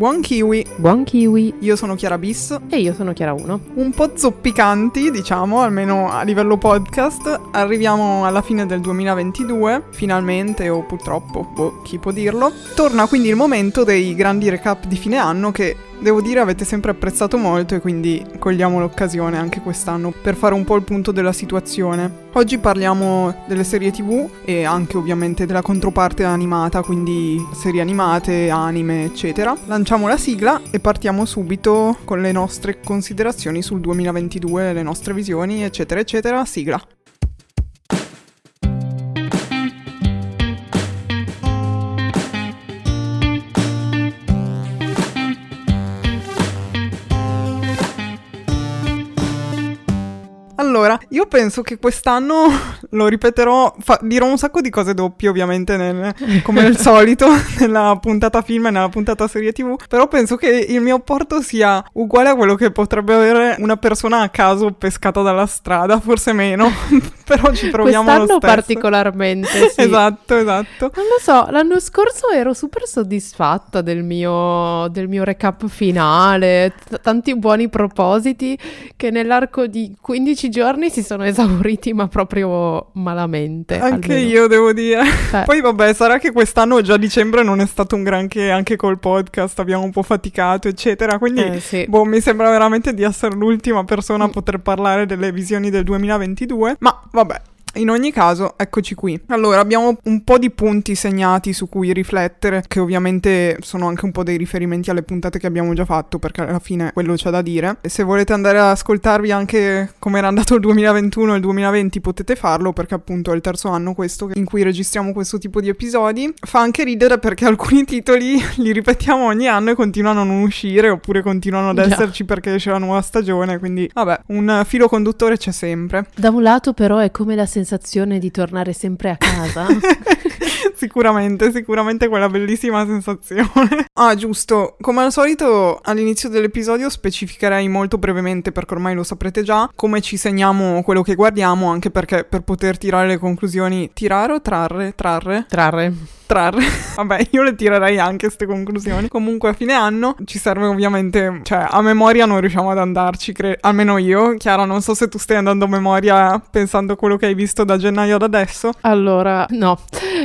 Buon kiwi! Buon kiwi! Io sono Chiara Bis. E io sono Chiara 1. Un po' zoppicanti, diciamo, almeno a livello podcast. Arriviamo alla fine del 2022, finalmente, o purtroppo, boh, chi può dirlo. Torna quindi il momento dei grandi recap di fine anno che devo dire avete sempre apprezzato molto e quindi cogliamo l'occasione anche quest'anno per fare un po' il punto della situazione. Oggi parliamo delle serie tv e anche ovviamente della controparte animata, quindi serie animate, anime, eccetera. Lanciamo la sigla e partiamo subito con le nostre considerazioni sul 2022, le nostre visioni, eccetera, eccetera. Sigla. Allora, io penso che quest'anno lo ripeterò, fa- dirò un sacco di cose doppie ovviamente, nel, come al solito, nella puntata film e nella puntata serie tv, però penso che il mio apporto sia uguale a quello che potrebbe avere una persona a caso pescata dalla strada, forse meno, però ci proviamo Quest'anno lo stesso. particolarmente, sì. esatto, esatto. Non lo so, l'anno scorso ero super soddisfatta del mio, del mio recap finale, t- tanti buoni propositi che nell'arco di 15 giorni si sono esauriti, ma proprio malamente. Anche almeno. io devo dire. Eh. Poi vabbè, sarà che quest'anno già dicembre non è stato un granché anche col podcast, abbiamo un po' faticato, eccetera, quindi Eh, sì. boh, mi sembra veramente di essere l'ultima persona a poter parlare delle visioni del 2022, ma vabbè. In ogni caso, eccoci qui. Allora, abbiamo un po' di punti segnati su cui riflettere, che ovviamente sono anche un po' dei riferimenti alle puntate che abbiamo già fatto, perché alla fine quello c'è da dire. E se volete andare ad ascoltarvi anche come era andato il 2021 e il 2020, potete farlo, perché appunto è il terzo anno questo in cui registriamo questo tipo di episodi. Fa anche ridere perché alcuni titoli li ripetiamo ogni anno e continuano a non uscire, oppure continuano ad esserci perché esce la nuova stagione, quindi vabbè, un filo conduttore c'è sempre. Da un lato però è come la sensazione di tornare sempre a casa. sicuramente, sicuramente quella bellissima sensazione. Ah, giusto. Come al solito, all'inizio dell'episodio specificherei molto brevemente, perché ormai lo saprete già, come ci segniamo quello che guardiamo, anche perché per poter tirare le conclusioni, tirare o trarre? Trarre? Trarre. Trarre. Vabbè, io le tirerei anche queste conclusioni. Comunque a fine anno ci serve ovviamente, cioè a memoria non riusciamo ad andarci, cre- almeno io. Chiara, non so se tu stai andando a memoria pensando a quello che hai visto da gennaio ad adesso. Allora, no,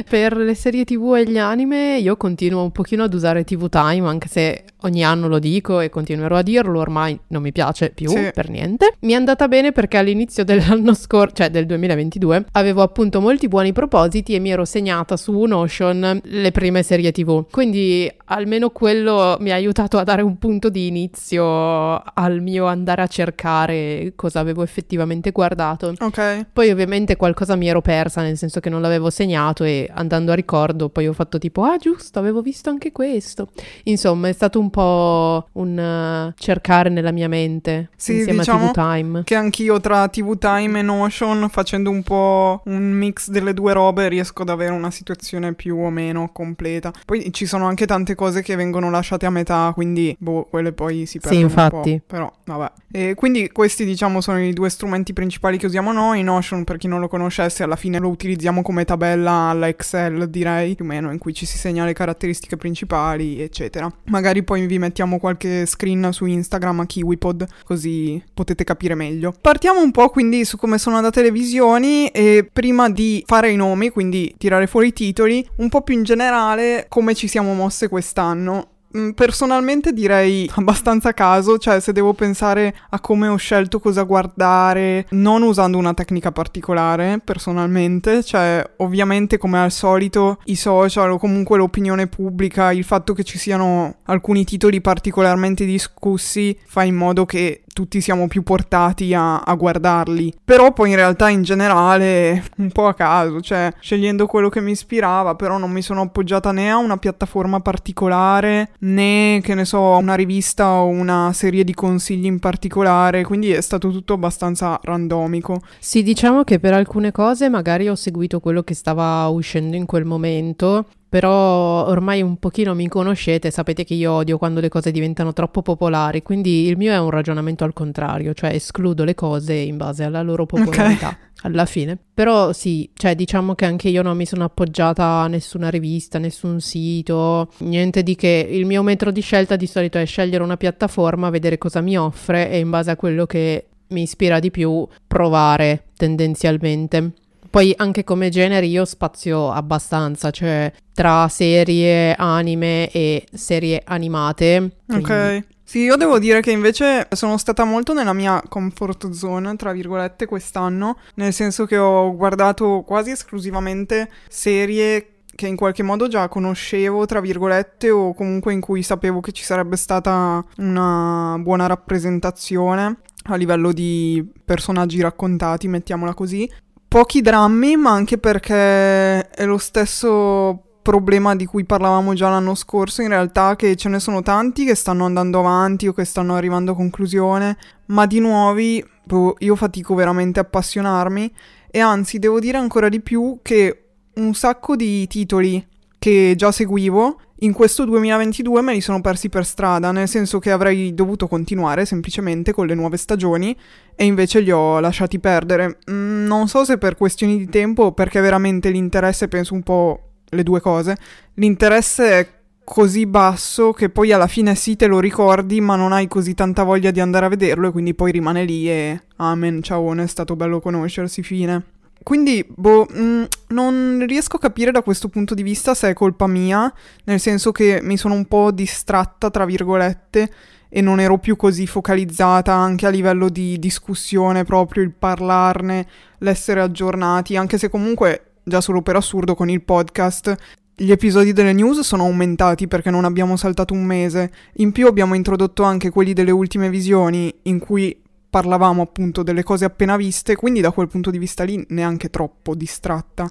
per le serie tv e gli anime io continuo un pochino ad usare TV Time, anche se ogni anno lo dico e continuerò a dirlo, ormai non mi piace più Sì. per niente. Mi è andata bene perché all'inizio dell'anno scorso, cioè del 2022, avevo appunto molti buoni propositi e mi ero segnata su Notion le prime serie tv. Quindi almeno quello mi ha aiutato a dare un punto di inizio al mio andare a cercare cosa avevo effettivamente guardato. Ok. Poi ovviamente qualcosa mi ero persa, nel senso che non l'avevo segnato e andando a ricordo poi ho fatto tipo, ah giusto, avevo visto anche questo. Insomma, è stato un po' un eh, cercare nella mia mente Sì, insieme diciamo a TV Time. Che anch'io tra TV Time e Notion, facendo un po' un mix delle due robe, riesco ad avere una situazione più o meno completa. Poi ci sono anche tante cose che vengono lasciate a metà, quindi boh, quelle poi si perdono infatti. un po'. Però, vabbè. E quindi questi, diciamo, sono i due strumenti principali che usiamo noi. Notion, per chi non lo conoscesse, alla fine lo utilizziamo come tabella alla Excel, direi, più o meno, in cui ci si segna le caratteristiche principali, eccetera. Magari poi vi mettiamo qualche screen su Instagram a KiwiPod, così potete capire meglio. Partiamo un po' quindi su come sono andate le visioni e prima di fare i nomi, quindi tirare fuori i titoli, un po' più in generale come ci siamo mosse quest'anno. Mm, Personalmente direi abbastanza caso, cioè se devo pensare a come ho scelto cosa guardare, non usando una tecnica particolare personalmente, cioè ovviamente come al solito i social o comunque l'opinione pubblica, il fatto che ci siano alcuni titoli particolarmente discussi fa in modo che tutti siamo più portati a, a guardarli. Però poi in realtà in generale un po' a caso, cioè scegliendo quello che mi ispirava, però non mi sono appoggiata né a una piattaforma particolare né che ne so a una rivista o una serie di consigli in particolare, quindi è stato tutto abbastanza randomico. Sì, diciamo che per alcune cose magari ho seguito quello che stava uscendo in quel momento. Però ormai un pochino mi conoscete, sapete che io odio quando le cose diventano troppo popolari, quindi il mio è un ragionamento al contrario, cioè escludo le cose in base alla loro popolarità. Okay. Alla fine, però sì, cioè diciamo che anche io non mi sono appoggiata a nessuna rivista, nessun sito, niente di che. Il mio metro di scelta di solito è scegliere una piattaforma, vedere cosa mi offre e in base a quello che mi ispira di più provare tendenzialmente. Poi anche come genere io spazio abbastanza, cioè tra serie, anime e serie animate. Quindi... Ok. Sì, io devo dire che invece sono stata molto nella mia comfort zone, tra virgolette, quest'anno, nel senso che ho guardato quasi esclusivamente serie che in qualche modo già conoscevo, tra virgolette, o comunque in cui sapevo che ci sarebbe stata una buona rappresentazione a livello di personaggi raccontati, mettiamola così pochi drammi, ma anche perché è lo stesso problema di cui parlavamo già l'anno scorso, in realtà che ce ne sono tanti che stanno andando avanti o che stanno arrivando a conclusione, ma di nuovi boh, io fatico veramente a appassionarmi e anzi devo dire ancora di più che un sacco di titoli che già seguivo in questo 2022 me li sono persi per strada, nel senso che avrei dovuto continuare semplicemente con le nuove stagioni e invece li ho lasciati perdere. Mm, non so se per questioni di tempo o perché veramente l'interesse, penso un po' le due cose, l'interesse è così basso che poi alla fine sì te lo ricordi ma non hai così tanta voglia di andare a vederlo e quindi poi rimane lì e amen, ciao, è stato bello conoscersi, fine. Quindi, boh, mh, mm, non riesco a capire da questo punto di vista se è colpa mia, nel senso che mi sono un po' distratta, tra virgolette, e non ero più così focalizzata anche a livello di discussione, proprio il parlarne, l'essere aggiornati, anche se comunque, già solo per assurdo, con il podcast gli episodi delle news sono aumentati perché non abbiamo saltato un mese. In più abbiamo introdotto anche quelli delle ultime visioni in cui parlavamo appunto delle cose appena viste, quindi da quel punto di vista lì neanche troppo distratta.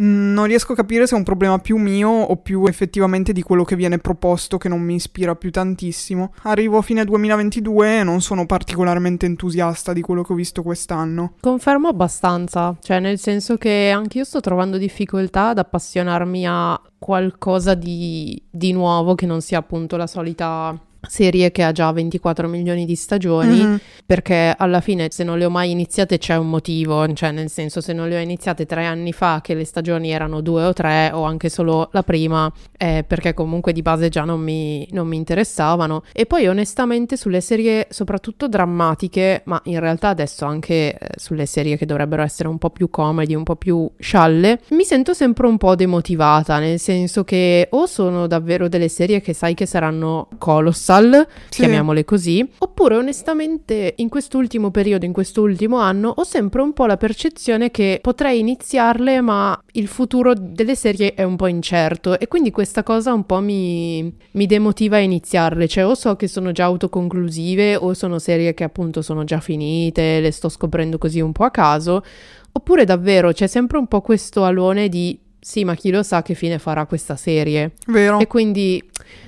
Mm, non riesco a capire se è un problema più mio o più effettivamente di quello che viene proposto che non mi ispira più tantissimo. Arrivo a fine 2022 e non sono particolarmente entusiasta di quello che ho visto quest'anno. Confermo abbastanza, cioè nel senso che anche io sto trovando difficoltà ad appassionarmi a qualcosa di, di nuovo che non sia appunto la solita serie che ha già 24 milioni di stagioni mm-hmm. perché alla fine se non le ho mai iniziate c'è un motivo cioè nel senso se non le ho iniziate tre anni fa che le stagioni erano due o tre o anche solo la prima è perché comunque di base già non mi, non mi interessavano e poi onestamente sulle serie soprattutto drammatiche ma in realtà adesso anche eh, sulle serie che dovrebbero essere un po' più comedy un po' più scialle mi sento sempre un po' demotivata nel senso che o sono davvero delle serie che sai che saranno colossali social, sì. chiamiamole così, oppure onestamente in quest'ultimo periodo, in quest'ultimo anno, ho sempre un po' la percezione che potrei iniziarle, ma il futuro delle serie è un po' incerto e quindi questa cosa un po' mi, mi demotiva a iniziarle, cioè o so che sono già autoconclusive o sono serie che appunto sono già finite, le sto scoprendo così un po' a caso, oppure davvero c'è sempre un po' questo alone di sì, ma chi lo sa che fine farà questa serie. Vero. E quindi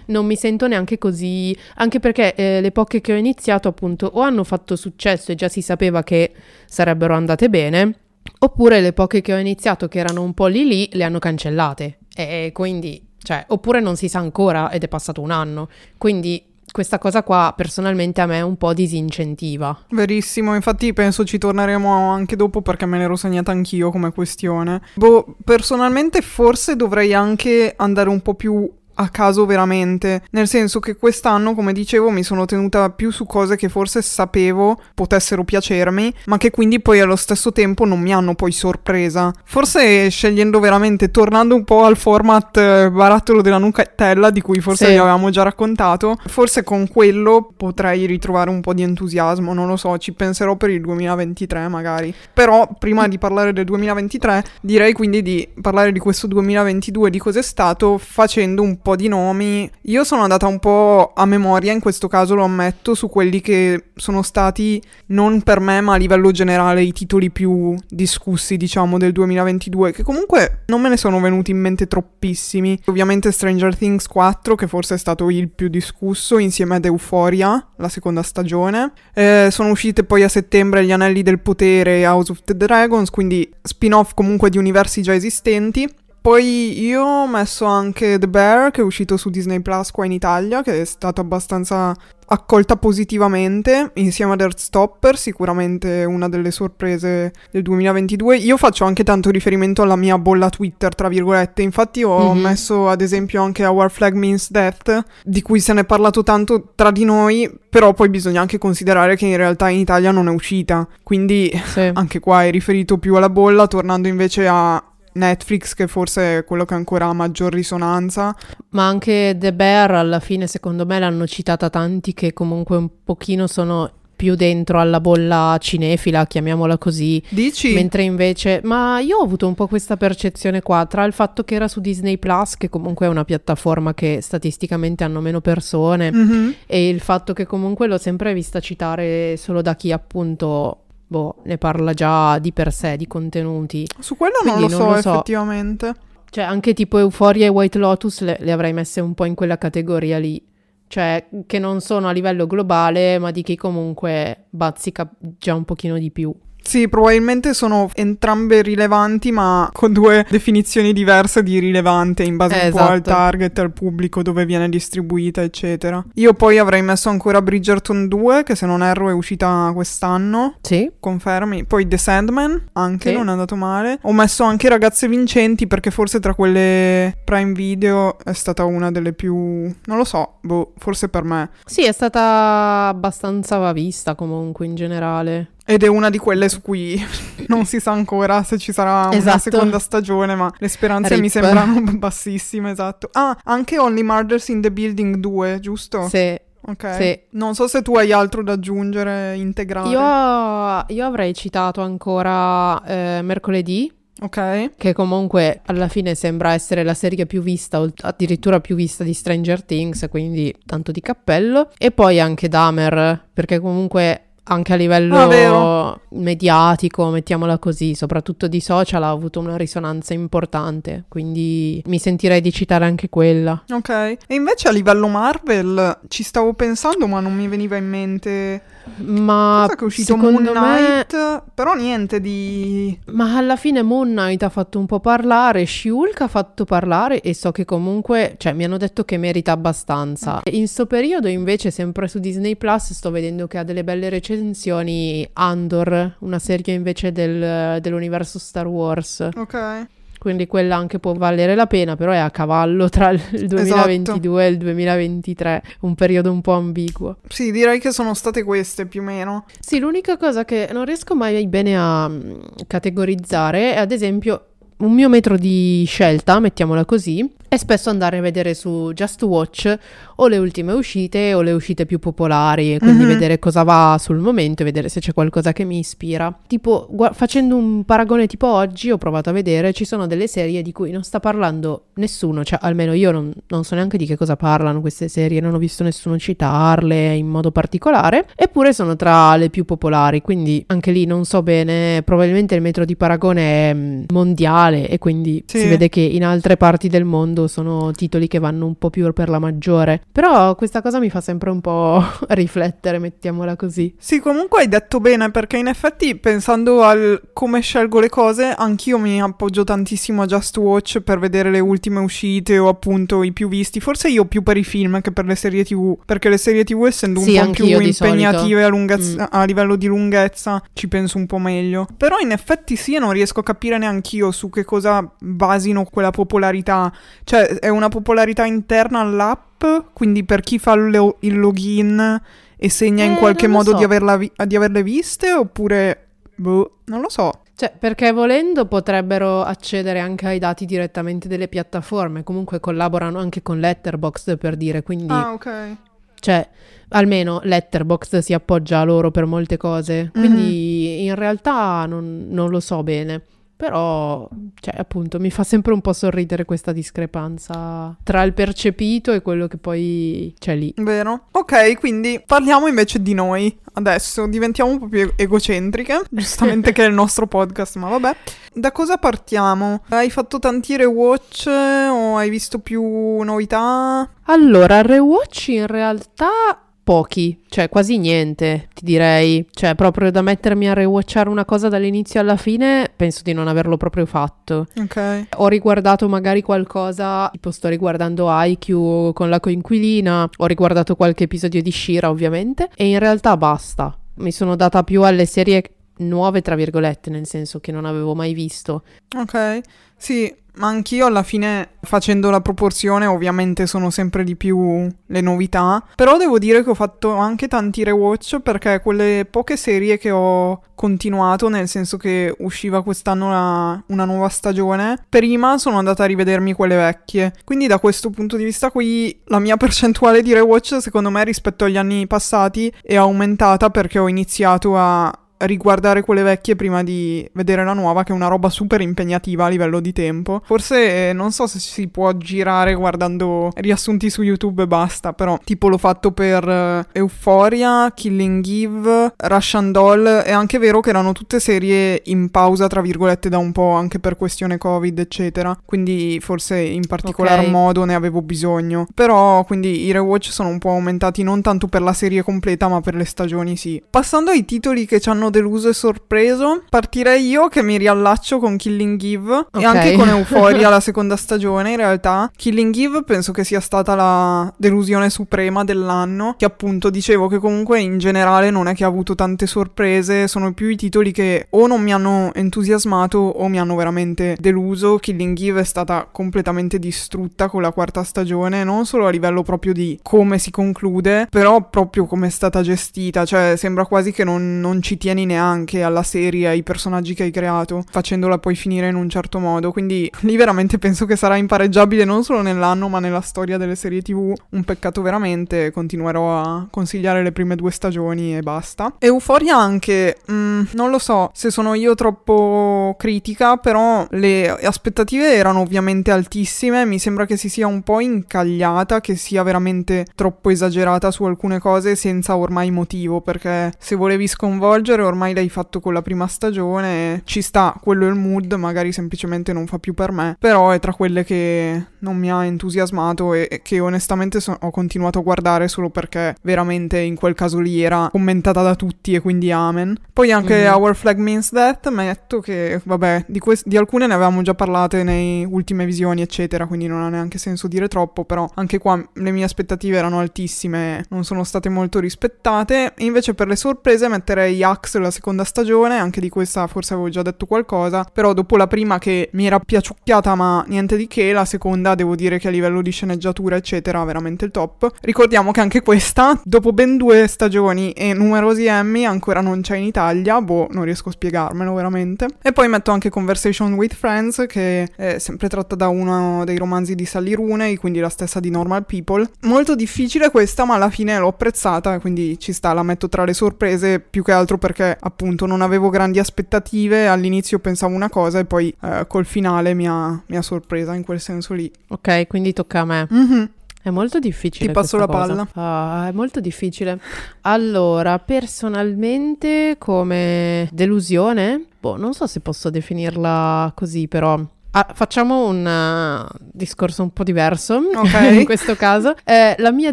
non mi sento neanche così, anche perché eh, le poche che ho iniziato appunto o hanno fatto successo e già si sapeva che sarebbero andate bene, oppure le poche che ho iniziato che erano un po' lì lì le hanno cancellate. E quindi, cioè, oppure non si sa ancora ed è passato un anno. Quindi questa cosa qua personalmente a me un po' disincentiva. Verissimo, infatti penso ci torneremo anche dopo perché me l'ero segnata anch'io come questione. Boh, personalmente forse dovrei anche andare un po' più a caso veramente, nel senso che quest'anno, come dicevo, mi sono tenuta più su cose che forse sapevo potessero piacermi, ma che quindi poi allo stesso tempo non mi hanno poi sorpresa. Forse scegliendo veramente, tornando un po' al format eh, barattolo della nucatella di cui forse sì. vi avevamo già raccontato, forse con quello potrei ritrovare un po' di entusiasmo, non lo so, ci penserò per il 2023 magari. Però prima di parlare del 2023, direi quindi di parlare di questo 2022, di cos'è stato, facendo un po' di nomi. Io sono andata un po' a memoria, in questo caso lo ammetto, su quelli che sono stati non per me, ma a livello generale i titoli più discussi, diciamo, del 2022, che comunque non me ne sono venuti in mente troppissimi. Ovviamente Stranger Things 4, che forse è stato il più discusso, insieme ad Euphoria, la seconda stagione. Eh, sono uscite poi a settembre Gli Anelli del Potere e House of the Dragons, quindi spin-off comunque di universi già esistenti. Poi io ho messo anche The Bear, che è uscito su Disney Plus qua in Italia, che è stato abbastanza accolta positivamente insieme ad Earthstopper, sicuramente una delle sorprese del 2022. Io faccio anche tanto riferimento alla mia bolla Twitter, tra virgolette, infatti ho mm-hmm. messo ad esempio anche Our Flag Means Death, di cui se ne è parlato tanto tra di noi, però poi bisogna anche considerare che in realtà in Italia non è uscita, quindi sì. anche qua è riferito più alla bolla, tornando invece a Netflix che forse è quello che ancora ha maggior risonanza. Ma anche The Bear alla fine secondo me l'hanno citata tanti che comunque un pochino sono più dentro alla bolla cinefila, chiamiamola così. Dici? Mentre invece, ma io ho avuto un po' questa percezione qua, tra il fatto che era su Disney Plus, che comunque è una piattaforma che statisticamente hanno meno persone, mm-hmm. e il fatto che comunque l'ho sempre vista citare solo da chi appunto boh, ne parla già di per sé, di contenuti. Su quello non lo, non so, lo so effettivamente. Cioè, anche tipo Euphoria e White Lotus le, le avrei messe un po' in quella categoria lì. Cioè, che non sono a livello globale, ma di chi comunque bazzica già un pochino di più. Sì, probabilmente sono entrambe rilevanti, ma con due definizioni diverse di rilevante in base eh, un esatto. po' al esatto. target, al pubblico, dove viene distribuita, eccetera. Io poi avrei messo ancora Bridgerton 2, che se non erro è uscita quest'anno. Sì. Confermi. Poi The Sandman, anche, sì. non è andato male. Ho messo anche Ragazze Vincenti, perché forse tra quelle Prime Video è stata una delle più... non lo so, boh, forse per me. Sì, è stata abbastanza vista comunque in generale. Ed è una di quelle su cui non si sa ancora se ci sarà una esatto. seconda stagione, ma le speranze Rip. mi sembrano bassissime, esatto. Ah, anche Only Murders in the Building 2, giusto? Sì. Ok. Sì. Non so se tu hai altro da aggiungere, integrare. Io, io avrei citato ancora eh, mercoledì. Ok. Che comunque alla fine sembra essere la serie più vista, addirittura più vista di Stranger Things, quindi tanto di cappello. E poi anche Dahmer, perché comunque anche a livello ah, mediatico, mettiamola così, soprattutto di social ha avuto una risonanza importante, quindi mi sentirei di citare anche quella. Ok, e invece a livello Marvel ci stavo pensando ma non mi veniva in mente ma Cosa che è uscito Moon Knight, me... però niente di... Ma alla fine Moon Knight ha fatto un po' parlare, Shulk ha fatto parlare e so che comunque, cioè mi hanno detto che merita abbastanza. Mm. In sto periodo invece sempre su Disney Plus sto vedendo che ha delle belle recensioni Andor, una serie invece del, dell'universo Star Wars. Ok quindi quella anche può valere la pena, però è a cavallo tra il 2022 esatto. e il 2023, un periodo un po' ambiguo. Sì, direi che sono state queste più o meno. Sì, l'unica cosa che non riesco mai bene a mm, categorizzare è ad esempio un mio metro di scelta, mettiamola così, è spesso andare a vedere su Just Watch o le ultime uscite o le uscite più popolari, quindi mm-hmm. vedere cosa va sul momento e vedere se c'è qualcosa che mi ispira. Tipo, gu- facendo un paragone tipo oggi, ho provato a vedere, ci sono delle serie di cui non sta parlando nessuno, cioè almeno io non, non so neanche di che cosa parlano queste serie, non ho visto nessuno citarle in modo particolare, eppure sono tra le più popolari, quindi anche lì non so bene, probabilmente il metro di paragone è mm, mondiale e quindi sì. si vede che in altre parti del mondo sono titoli che vanno un po' più per la maggiore. Però questa cosa mi fa sempre un po' riflettere, mettiamola così. Sì, comunque hai detto bene, perché in effetti pensando al come scelgo le cose, anch'io mi appoggio tantissimo a Just Watch per vedere le ultime uscite o appunto i più visti. Forse io più per i film che per le serie TV, perché le serie TV essendo un sì, po' più impegnative a, lunghezza, mm. a livello di lunghezza ci penso un po' meglio. Però in effetti sì, non riesco a capire neanche io su che cosa basino quella popolarità. Cioè, è una popolarità interna all'app quindi per chi fa lo- il login e segna eh, in qualche modo so. di, vi- di, averle viste oppure boh, non lo so. Cioè, perché volendo potrebbero accedere anche ai dati direttamente delle piattaforme, comunque collaborano anche con Letterboxd per dire, quindi Ah, ok. Cioè, almeno Letterboxd si appoggia a loro per molte cose, quindi mm-hmm. in realtà non, non lo so bene. Però, cioè, appunto, mi fa sempre un po' sorridere questa discrepanza tra il percepito e quello che poi c'è lì. Vero? Ok, quindi parliamo invece di noi adesso, diventiamo un po' più egocentriche, giustamente che è il nostro podcast, ma vabbè. Da cosa partiamo? Hai fatto tanti rewatch o hai visto più novità? Allora, rewatch in realtà pochi, cioè quasi niente, ti direi. Cioè, proprio da mettermi a rewatchare una cosa dall'inizio alla fine, penso di non averlo proprio fatto. Ok. Ho riguardato magari qualcosa, tipo sto riguardando IQ con la coinquilina, ho riguardato qualche episodio di Shira ovviamente, e in realtà basta. Mi sono data più alle serie nuove, tra virgolette, nel senso che non avevo mai visto. Ok. Sì, ma anch'io alla fine facendo la proporzione ovviamente sono sempre di più le novità, però devo dire che ho fatto anche tanti rewatch perché quelle poche serie che ho continuato, nel senso che usciva quest'anno una, una nuova stagione, prima sono andata a rivedermi quelle vecchie. Quindi da questo punto di vista qui la mia percentuale di rewatch secondo me rispetto agli anni passati è aumentata perché ho iniziato a riguardare quelle vecchie prima di vedere la nuova, che è una roba super impegnativa a livello di tempo. Forse eh, non so se si può girare guardando riassunti su YouTube e basta, però tipo l'ho fatto per uh, Euphoria, Killing Eve, Russian Doll. È anche vero che erano tutte serie in pausa, tra virgolette, da un po' anche per questione Covid, eccetera. Quindi forse in particolar okay. modo ne avevo bisogno. Però quindi i rewatch sono un po' aumentati non tanto per la serie completa, ma per le stagioni, sì. Passando ai titoli che ci hanno deluso e sorpreso. Partirei io che mi riallaccio con Killing Eve okay. e anche con Euphoria la seconda stagione in realtà. Killing Eve penso che sia stata la delusione suprema dell'anno, che appunto dicevo che comunque in generale non è che ha avuto tante sorprese, sono più i titoli che o non mi hanno entusiasmato o mi hanno veramente deluso. Killing Eve è stata completamente distrutta con la quarta stagione, non solo a livello proprio di come si conclude, però proprio come è stata gestita, cioè sembra quasi che non, non ci tieni neanche alla serie, ai personaggi che hai creato, facendola poi finire in un certo modo. Quindi lì veramente penso che sarà impareggiabile non solo nell'anno, ma nella storia delle serie TV. Un peccato veramente. Continuerò a consigliare le prime due stagioni e basta. Euforia anche, mm, non lo so se sono io troppo critica, però le aspettative erano ovviamente altissime. Mi sembra che si sia un po' incagliata, che sia veramente troppo esagerata su alcune cose senza ormai motivo. Perché se volevi sconvolgere ormai l'hai fatto con la prima stagione, ci sta, quello è il mood, magari semplicemente non fa più per me, però è tra quelle che non mi ha entusiasmato e, e che onestamente so- ho continuato a guardare solo perché veramente in quel caso lì era commentata da tutti e quindi amen. Poi anche mm-hmm. Our Flag Means Death, metto che vabbè, di, que- di alcune ne avevamo già parlate nei ultime visioni eccetera, quindi non ha neanche senso dire troppo, però anche qua le mie aspettative erano altissime, non sono state molto rispettate. Invece per le sorprese metterei Axe la seconda stagione, anche di questa forse avevo già detto qualcosa, però dopo la prima che mi era piaciucchiata ma niente di che, la seconda devo dire che a livello di sceneggiatura eccetera veramente il top. Ricordiamo che anche questa, dopo ben due stagioni e numerosi Emmy, ancora non c'è in Italia, boh, non riesco a spiegarmelo veramente. E poi metto anche Conversation with Friends, che è sempre tratta da uno dei romanzi di Sally Rooney, quindi la stessa di Normal People. Molto difficile questa, ma alla fine l'ho apprezzata, quindi ci sta, la metto tra le sorprese più che altro perché perché appunto non avevo grandi aspettative, all'inizio pensavo una cosa e poi eh, col finale mi ha, mi ha, sorpresa in quel senso lì. Ok, quindi tocca a me. Mm-hmm. È molto difficile. Ti passo la cosa. palla. Oh, è molto difficile. Allora, personalmente come delusione, boh, non so se posso definirla così, però Ah, facciamo un uh, discorso un po' diverso okay. in questo caso. Eh, la mia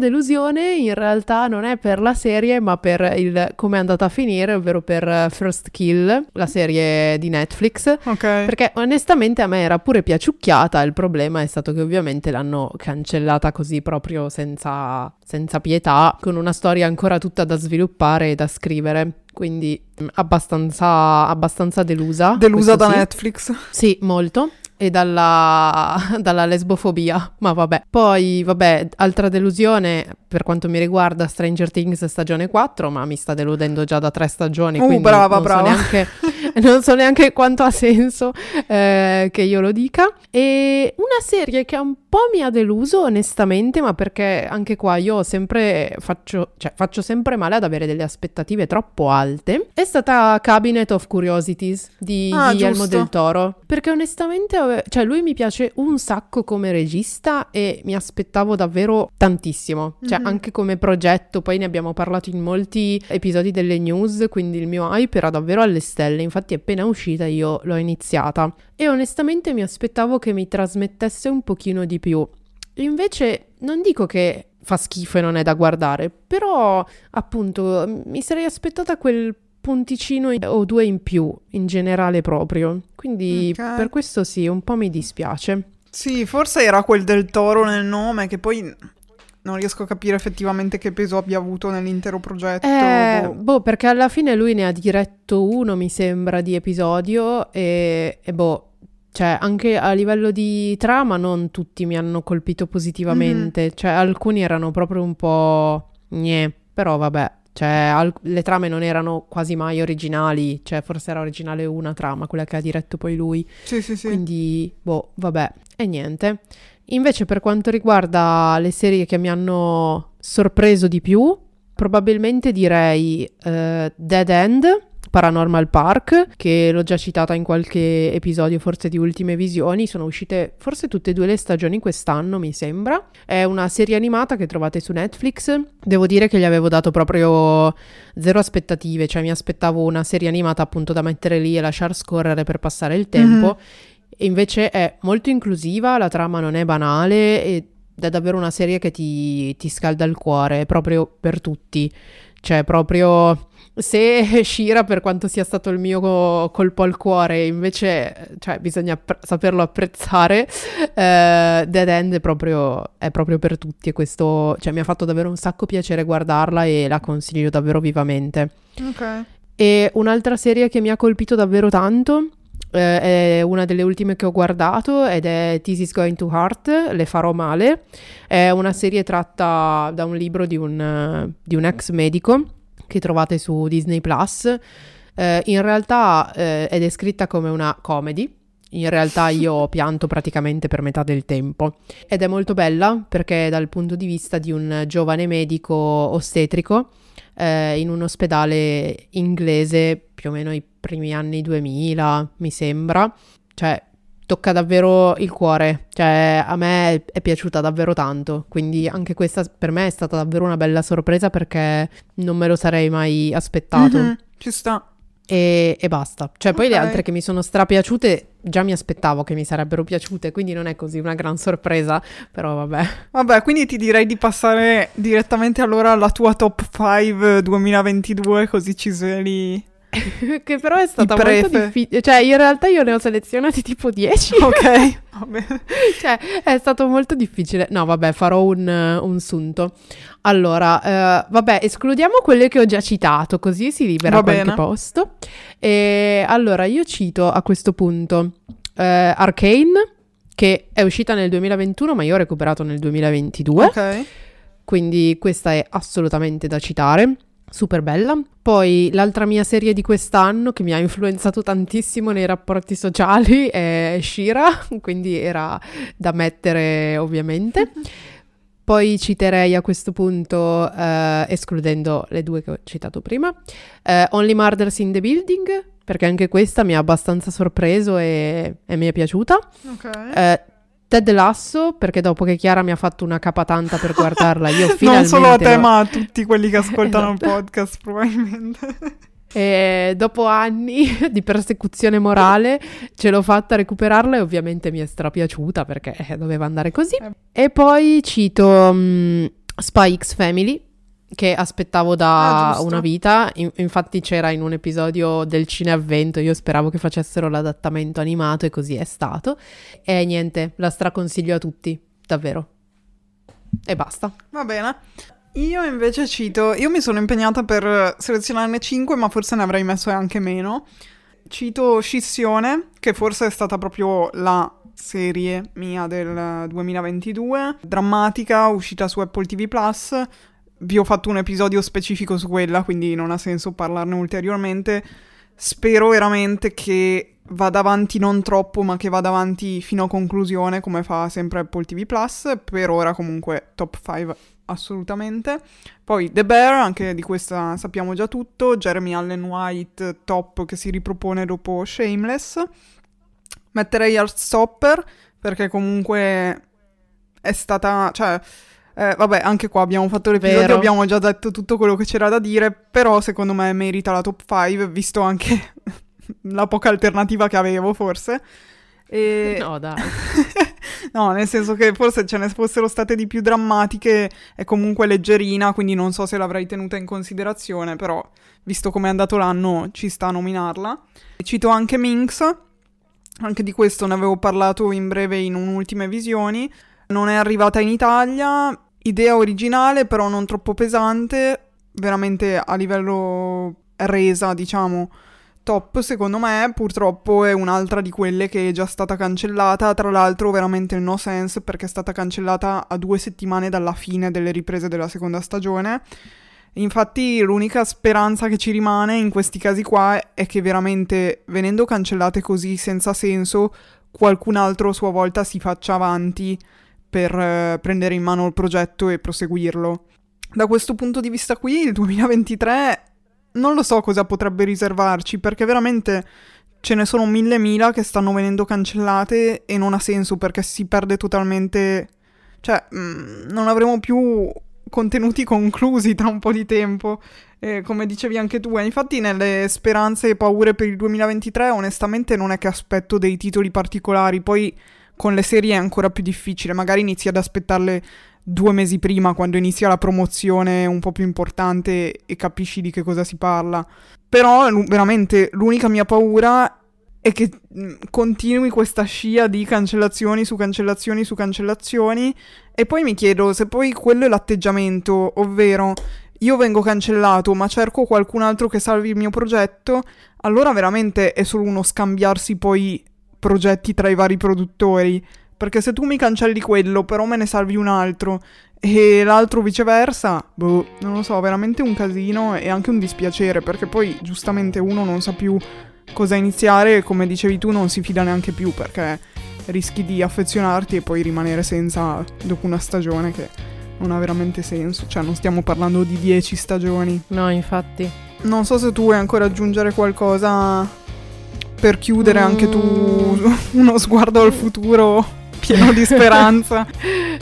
delusione in realtà non è per la serie, ma per il come è andata a finire, ovvero per First Kill, la serie di Netflix. Ok. Perché onestamente a me era pure piaciucchiata. Il problema è stato che ovviamente l'hanno cancellata così proprio senza, senza pietà, con una storia ancora tutta da sviluppare e da scrivere quindi mm, abbastanza, abbastanza delusa. Delusa da sì. Netflix? Sì, molto e dalla, dalla, lesbofobia, ma vabbè. Poi, vabbè, altra delusione per quanto mi riguarda Stranger Things stagione 4, ma mi sta deludendo già da tre stagioni, uh, quindi brava, non, brava. So neanche, non so neanche quanto ha senso eh, che io lo dica. E una serie che un po' mi ha deluso onestamente, ma perché anche qua io sempre faccio, cioè, faccio sempre male ad avere delle aspettative troppo alte, è stata Cabinet of Curiosities di ah, Guillermo del Toro, perché onestamente cioè lui mi piace un sacco come regista e mi aspettavo davvero tantissimo, cioè mm-hmm. anche come progetto, poi ne abbiamo parlato in molti episodi delle news, quindi il mio hype era davvero alle stelle, infatti appena uscita io l'ho iniziata e onestamente mi aspettavo che mi trasmettesse un pochino di più. Invece non dico che fa schifo e non è da guardare. Però, appunto, mi sarei aspettata quel punticino o due in più, in generale proprio. Quindi okay. per questo sì, un po' mi dispiace. Sì, forse era quel del toro nel nome che poi non riesco a capire effettivamente che peso abbia avuto nell'intero progetto. Eh, boh. boh. perché alla fine lui ne ha diretto uno, mi sembra, di episodio e, e boh, cioè anche a livello di trama non tutti mi hanno colpito positivamente, mm-hmm. cioè alcuni erano proprio un po' gne, però vabbè. Cioè, al- le trame non erano quasi mai originali, cioè forse era originale una trama, quella che ha diretto poi lui. Sì, sì, sì. Quindi, boh, vabbè, e niente. Invece per quanto riguarda le serie che mi hanno sorpreso di più, probabilmente direi uh, Dead End, Paranormal Park, che l'ho già citata in qualche episodio forse di Ultime Visioni, sono uscite forse tutte e due le stagioni quest'anno mi sembra. È una serie animata che trovate su Netflix, devo dire che gli avevo dato proprio zero aspettative, cioè mi aspettavo una serie animata appunto da mettere lì e lasciar scorrere per passare il tempo. Mm-hmm e invece è molto inclusiva, la trama non è banale ed è davvero una serie che ti, ti scalda il cuore, proprio per tutti. Cioè, proprio se Shira, per quanto sia stato il mio colpo al cuore, invece cioè, bisogna pre- saperlo apprezzare, eh, Dead End è proprio, è proprio, per tutti e questo cioè, mi ha fatto davvero un sacco piacere guardarla e la consiglio davvero vivamente. Ok. E un'altra serie che mi ha colpito davvero tanto eh, è una delle ultime che ho guardato ed è This is Going to Heart, Le farò male. È una serie tratta da un libro di un, di un ex medico che trovate su Disney Plus. Eh, in realtà eh, è descritta come una comedy. In realtà io ho pianto praticamente per metà del tempo ed è molto bella perché dal punto di vista di un giovane medico ostetrico eh, in un ospedale inglese più o meno i primi anni 2000, mi sembra. Cioè, tocca davvero il cuore. Cioè, a me è piaciuta davvero tanto. Quindi anche questa per me è stata davvero una bella sorpresa perché non me lo sarei mai aspettato. Mm-hmm, ci sta. E, e, basta. Cioè, poi okay. le altre che mi sono strapiaciute già mi aspettavo che mi sarebbero piaciute, quindi non è così una gran sorpresa, però vabbè. Vabbè, quindi ti direi di passare direttamente allora alla tua top 5 2022, così ci sveli che però è stata molto difficile. Cioè, in realtà io ne ho selezionati tipo 10. Ok, cioè, è stato molto difficile. No, vabbè, farò un, un sunto. Allora, uh, vabbè, escludiamo quelle che ho già citato, così si libera Va qualche bene. posto. E allora, io cito a questo punto uh, Arcane, che è uscita nel 2021, ma io ho recuperato nel 2022. Ok. Quindi questa è assolutamente da citare super bella. Poi l'altra mia serie di quest'anno che mi ha influenzato tantissimo nei rapporti sociali è Shira, quindi era da mettere ovviamente. Poi citerei a questo punto, uh, escludendo le due che ho citato prima, uh, Only Murders in the Building, perché anche questa mi ha abbastanza sorpreso e, e mi è piaciuta. Okay. Uh, Ted Lasso, perché dopo che Chiara mi ha fatto una capatanta per guardarla, io finalmente... non solo a te, ma a tutti quelli che ascoltano esatto. il podcast, probabilmente. E dopo anni di persecuzione morale ce l'ho fatta recuperarla e ovviamente mi è strapiaciuta perché eh, doveva andare così. Eh. E poi cito um, Spy X Family che aspettavo da ah, una vita, in- infatti c'era in un episodio del Cineavvento, io speravo che facessero l'adattamento animato e così è stato. E niente, la straconsiglio a tutti, davvero. E basta. Va bene. Io invece cito, io mi sono impegnata per selezionarne 5, ma forse ne avrei messo anche meno. Cito Scissione, che forse è stata proprio la serie mia del 2022, drammatica, uscita su Apple TV Plus, vi ho fatto un episodio specifico su quella, quindi non ha senso parlarne ulteriormente. Spero veramente che vada avanti non troppo, ma che vada avanti fino a conclusione, come fa sempre Apple TV Plus. Per ora, comunque, top 5 assolutamente. Poi The Bear, anche di questa sappiamo già tutto. Jeremy Allen White, top che si ripropone dopo Shameless. Metterei Heartstopper, perché comunque è stata. cioè eh, vabbè, anche qua abbiamo fatto l'episodio, Vero. abbiamo già detto tutto quello che c'era da dire, però secondo me merita la top 5, visto anche la poca alternativa che avevo, forse. E... No, dai. no, nel senso che forse ce ne fossero state di più drammatiche, è comunque leggerina, quindi non so se l'avrei tenuta in considerazione, però visto come è andato l'anno ci sta a nominarla. Cito anche Minx, anche di questo ne avevo parlato in breve in un'ultime visioni. Non è arrivata in Italia, idea originale però non troppo pesante, veramente a livello resa, diciamo, top secondo me purtroppo è un'altra di quelle che è già stata cancellata. Tra l'altro veramente no sense perché è stata cancellata a due settimane dalla fine delle riprese della seconda stagione. Infatti l'unica speranza che ci rimane in questi casi qua è che veramente venendo cancellate così senza senso qualcun altro a sua volta si faccia avanti per eh, prendere in mano il progetto e proseguirlo da questo punto di vista qui il 2023 non lo so cosa potrebbe riservarci, perché veramente ce ne sono mille mila che stanno venendo cancellate e non ha senso perché si perde totalmente... Cioè, mh, mm, non avremo più contenuti conclusi tra un po' di tempo, eh, come dicevi anche tu. E infatti nelle speranze e paure per il 2023 onestamente non è che aspetto dei titoli particolari, poi con le serie è ancora più difficile, magari inizi ad aspettarle due mesi prima, quando inizia la promozione un po' più importante e capisci di che cosa si parla. Però veramente l'unica mia paura è che mm, continui questa scia di cancellazioni su cancellazioni su cancellazioni e poi mi chiedo se poi quello è l'atteggiamento, ovvero io vengo cancellato ma cerco qualcun altro che salvi il mio progetto, allora veramente è solo uno scambiarsi poi progetti tra i vari produttori. Perché se tu mi cancelli quello, però me ne salvi un altro e l'altro viceversa, boh, non lo so, veramente un casino e anche un dispiacere, perché poi giustamente uno non sa più cosa iniziare e come dicevi tu non si fida neanche più perché rischi di affezionarti e poi rimanere senza dopo una stagione che non ha veramente senso, cioè non stiamo parlando di dieci stagioni. No, infatti. Non so se tu vuoi ancora aggiungere qualcosa per chiudere anche tu mm. uno sguardo al futuro pieno di speranza.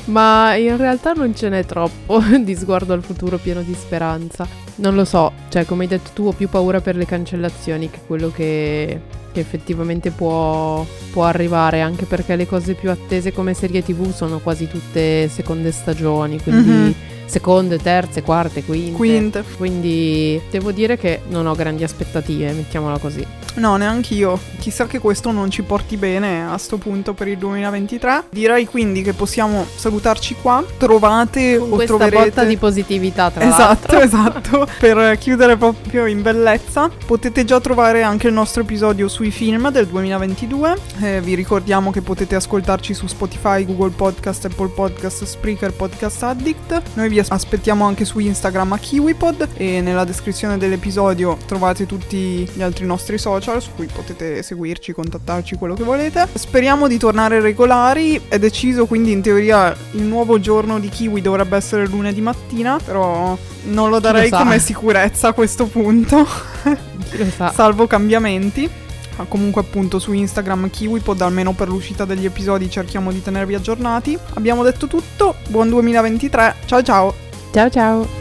Ma in realtà non ce n'è troppo di sguardo al futuro pieno di speranza. Non lo so, cioè come hai detto tu ho più paura per le cancellazioni che quello che, che effettivamente può, può, arrivare, anche perché le cose più attese come serie tv sono quasi tutte seconde stagioni, quindi... Mm-hmm seconde, terze, quarte, quinte. Quinte. Quindi devo dire che non ho grandi aspettative, mettiamola così. No, neanche io. Chissà che questo non ci porti bene a sto punto per il 2023. Direi quindi che possiamo salutarci qua. Trovate Con o questa troverete botta di positività tra esatto, l'altro. Esatto, per chiudere proprio in bellezza. Potete già trovare anche il nostro episodio sui film del 2022. Eh, vi ricordiamo che potete ascoltarci su Spotify, Google Podcast, Apple Podcast, Spreaker, Podcast Addict. Noi vi aspettiamo anche su Instagram a KiwiPod e nella descrizione dell'episodio trovate tutti gli altri nostri social su cui potete seguirci, contattarci, quello che volete. Speriamo di tornare regolari, è deciso quindi in teoria il nuovo giorno di Kiwi dovrebbe essere lunedì mattina, però non lo darei lo come sicurezza a questo punto, salvo cambiamenti comunque appunto su Instagram KiwiPod almeno per l'uscita degli episodi cerchiamo di tenervi aggiornati. Abbiamo detto tutto, buon 2023, ciao ciao! Ciao ciao!